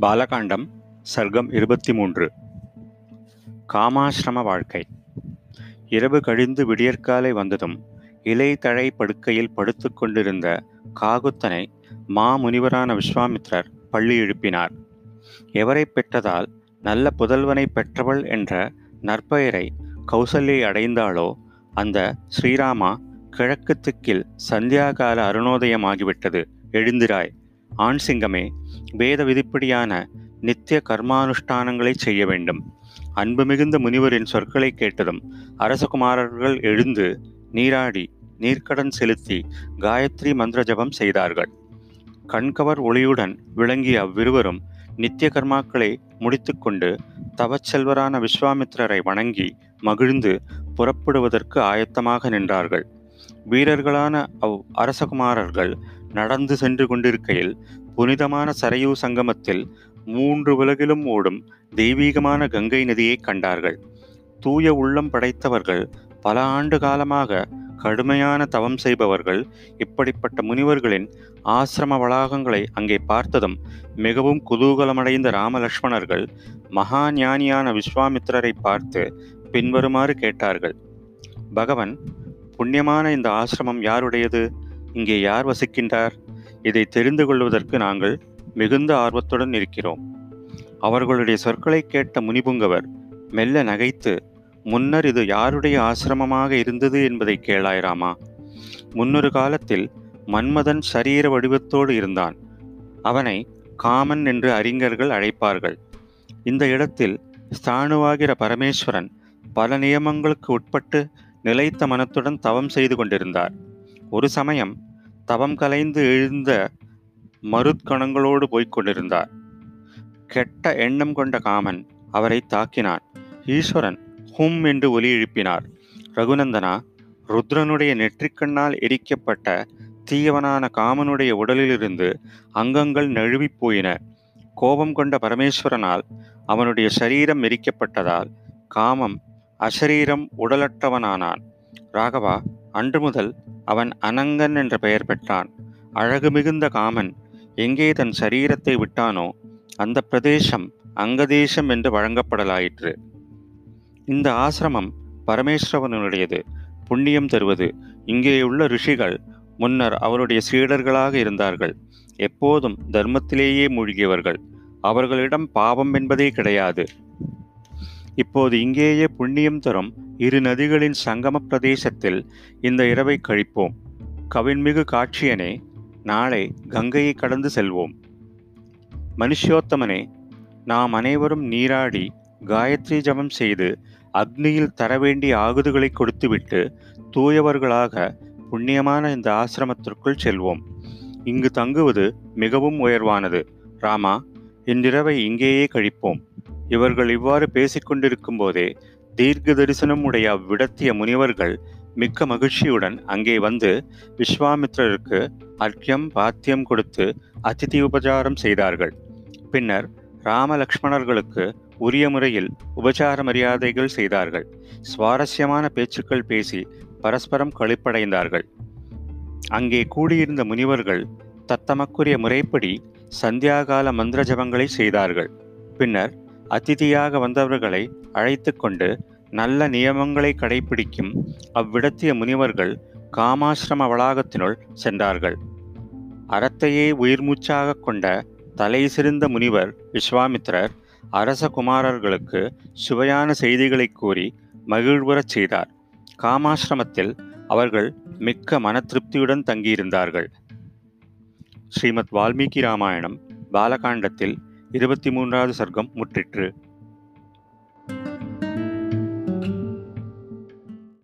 பாலகாண்டம் சர்க்கம் இருபத்தி மூன்று காமாசிரம வாழ்க்கை. இரவு கழிந்து விடியற்காலை வந்ததும் இலை தழை படுக்கையில் படுத்து கொண்டிருந்த காகுத்தனை மாமுனிவரான விஸ்வாமித்ரர் பள்ளி எழுப்பினார். எவரை பெற்றதால் நல்ல புதல்வனை பெற்றவள் என்ற நற்பெயரை கௌசல்யை அடைந்தாளோ அந்த ஸ்ரீராமா கிழக்கு திக்கில் சந்தியாகால அருணோதயமாகிவிட்டது. எழுந்திராய். ஆண் சிங்கமே வேத விதிப்படியான நித்திய கர்மானுஷ்டானங்களை செய்ய வேண்டும். அன்பு மிகுந்த முனிவரின் சொற்களை கேட்டதும் அரசகுமாரர்கள் எழுந்து நீராடி நீர்க்கடன் செலுத்தி காயத்ரி மந்திர ஜபம் செய்தார்கள். கண்கவர் ஒளியுடன் விளங்கிய அவ்விருவரும் நித்திய கர்மாக்களை முடித்துக்கொண்டு தவச்செல்வரான விஸ்வாமித்திரரை வணங்கி மகிழ்ந்து புறப்படுவதற்கு ஆயத்தமாக நின்றார்கள். வீரர்களான அவ் அரசகுமாரர்கள் நடந்து சென்று கொண்டிருக்கையில் புனிதமான சரையூ சங்கமத்தில் மூன்று உலகிலும் ஓடும் தெய்வீகமான கங்கை நதியை கண்டார்கள். தூய உள்ளம் படைத்தவர்கள் பல ஆண்டு காலமாக கடுமையான தவம் செய்பவர்கள் இப்படிப்பட்ட முனிவர்களின் ஆசிரம வளாகங்களை அங்கே பார்த்ததும் மிகவும் குதூகலமடைந்த ராமலக்ஷ்மணர்கள் மகா ஞானியான விஸ்வாமித்திரரை பார்த்து பின்வருமாறு கேட்டார்கள். பகவன் புண்ணியமான இந்த ஆசிரமம் யாருடையது? இங்கே யார் வசிக்கின்றார்? இதை தெரிந்து கொள்வதற்கு நாங்கள் மிகுந்த ஆர்வத்துடன் இருக்கிறோம். அவர்களுடைய சொற்களை கேட்ட முனிபுங்கவர் மெல்ல நகைத்து முன்னர் இது யாருடைய ஆசிரமமாக இருந்தது என்பதை கேளாயிராமா? முன்னொரு காலத்தில் மன்மதன் சரீர வடிவத்தோடு இருந்தான். அவனை காமன் என்று அறிஞர்கள் அழைப்பார்கள். இந்த இடத்தில் ஸ்தானுவாகிற பரமேஸ்வரன் பல நியமங்களுக்கு உட்பட்டு நிலைத்த மனத்துடன் தவம் செய்து கொண்டிருந்தார். ஒரு சமயம் தவம் கலைந்து எழுந்த மருத்கணங்களோடு போய்க் கொண்டிருந்தார் கெட்ட எண்ணம் கொண்ட காமன் அவரை தாக்கினான். ஈஸ்வரன் ஹும் என்று ஒலி எழுப்பினார். ரகுநந்தனா ருத்ரனுடைய நெற்றிக்கண்ணால் எரிக்கப்பட்ட தீயவனான காமனுடைய உடலிலிருந்து அங்கங்கள் நழுவிப் போயின. கோபம் கொண்ட பரமேஸ்வரனால் அவனுடைய சரீரம் எரிக்கப்பட்டதால் காமம் அசரீரம் உடலற்றவனானான். ராகவா அன்று முதல் அவன் அனங்கன் என்ற பெயர் பெற்றான். அழகு மிகுந்த காமன் எங்கே தன் சரீரத்தை விட்டானோ அந்த பிரதேசம் அங்கதேசம் என்று வழங்கப்படலாயிற்று. இந்த ஆசிரமம் பரமேஸ்வரவனுடையது புண்ணியம் தருவது. இங்கேயுள்ள ரிஷிகள் முன்னர் அவருடைய சீடர்களாக இருந்தார்கள். எப்போதும் தர்மத்திலேயே மூழ்கியவர்கள். அவர்களிடம் பாவம் என்பதே கிடையாது. இப்போது இங்கேயே புண்ணியம் தரும் இரு நதிகளின் சங்கம பிரதேசத்தில் இந்த இரவை கழிப்போம். கவின்மிகு காட்சியனே நாளை கங்கையை கடந்து செல்வோம். மனுஷ்யோத்தமனே நாம் அனைவரும் நீராடி காயத்ரி ஜபம் செய்து அக்னியில் தர வேண்டிய ஆகுதுகளை கொடுத்துவிட்டு தூயவர்களாக புண்ணியமான இந்த ஆசிரமத்திற்குள் செல்வோம். இங்கு தங்குவது மிகவும் உயர்வானது. ராமா இன்றிரவை இங்கேயே கழிப்போம். இவர்கள் இவ்வாறு பேசிக்கொண்டிருக்கும் போதே தீர்க்க தரிசனம் உடைய அவ்விடத்திய முனிவர்கள் மிக்க மகிழ்ச்சியுடன் அங்கே வந்து விஸ்வாமித்திரருக்கு அர்க்கியம் பாத்தியம் கொடுத்து அதிதி உபச்சாரம் செய்தார்கள். பின்னர் ராமலக்ஷ்மணர்களுக்கு உரிய முறையில் உபச்சார மரியாதைகள் செய்தார்கள். சுவாரஸ்யமான பேச்சுக்கள் பேசி பரஸ்பரம் களிப்படைந்தார்கள் அங்கே கூடியிருந்த முனிவர்கள் தத்தமக்குரிய முறைப்படி சந்தியாகால மந்திர ஜபங்களை செய்தார்கள். பின்னர் அதிதியாக வந்தவர்களை அழைத்து கொண்டு நல்ல நியமங்களை கடைபிடிக்கும் அவ்விடத்திய முனிவர்கள் காமாசிரம வளாகத்தினுள் சென்றார்கள். அறத்தையே உயிர்மூச்சாக கொண்ட தலை சிறந்த முனிவர் விஸ்வாமித்திரர் அரச குமாரர்களுக்கு சுவையான செய்திகளை கூறி மகிழ்வுறச் செய்தார். காமாசிரமத்தில் அவர்கள் மிக்க மன திருப்தியுடன் தங்கியிருந்தார்கள். ஸ்ரீமத் வால்மீகி ராமாயணம் பாலகாண்டத்தில் இருபத்தி மூன்றாவது சர்க்கம் முற்றிற்று.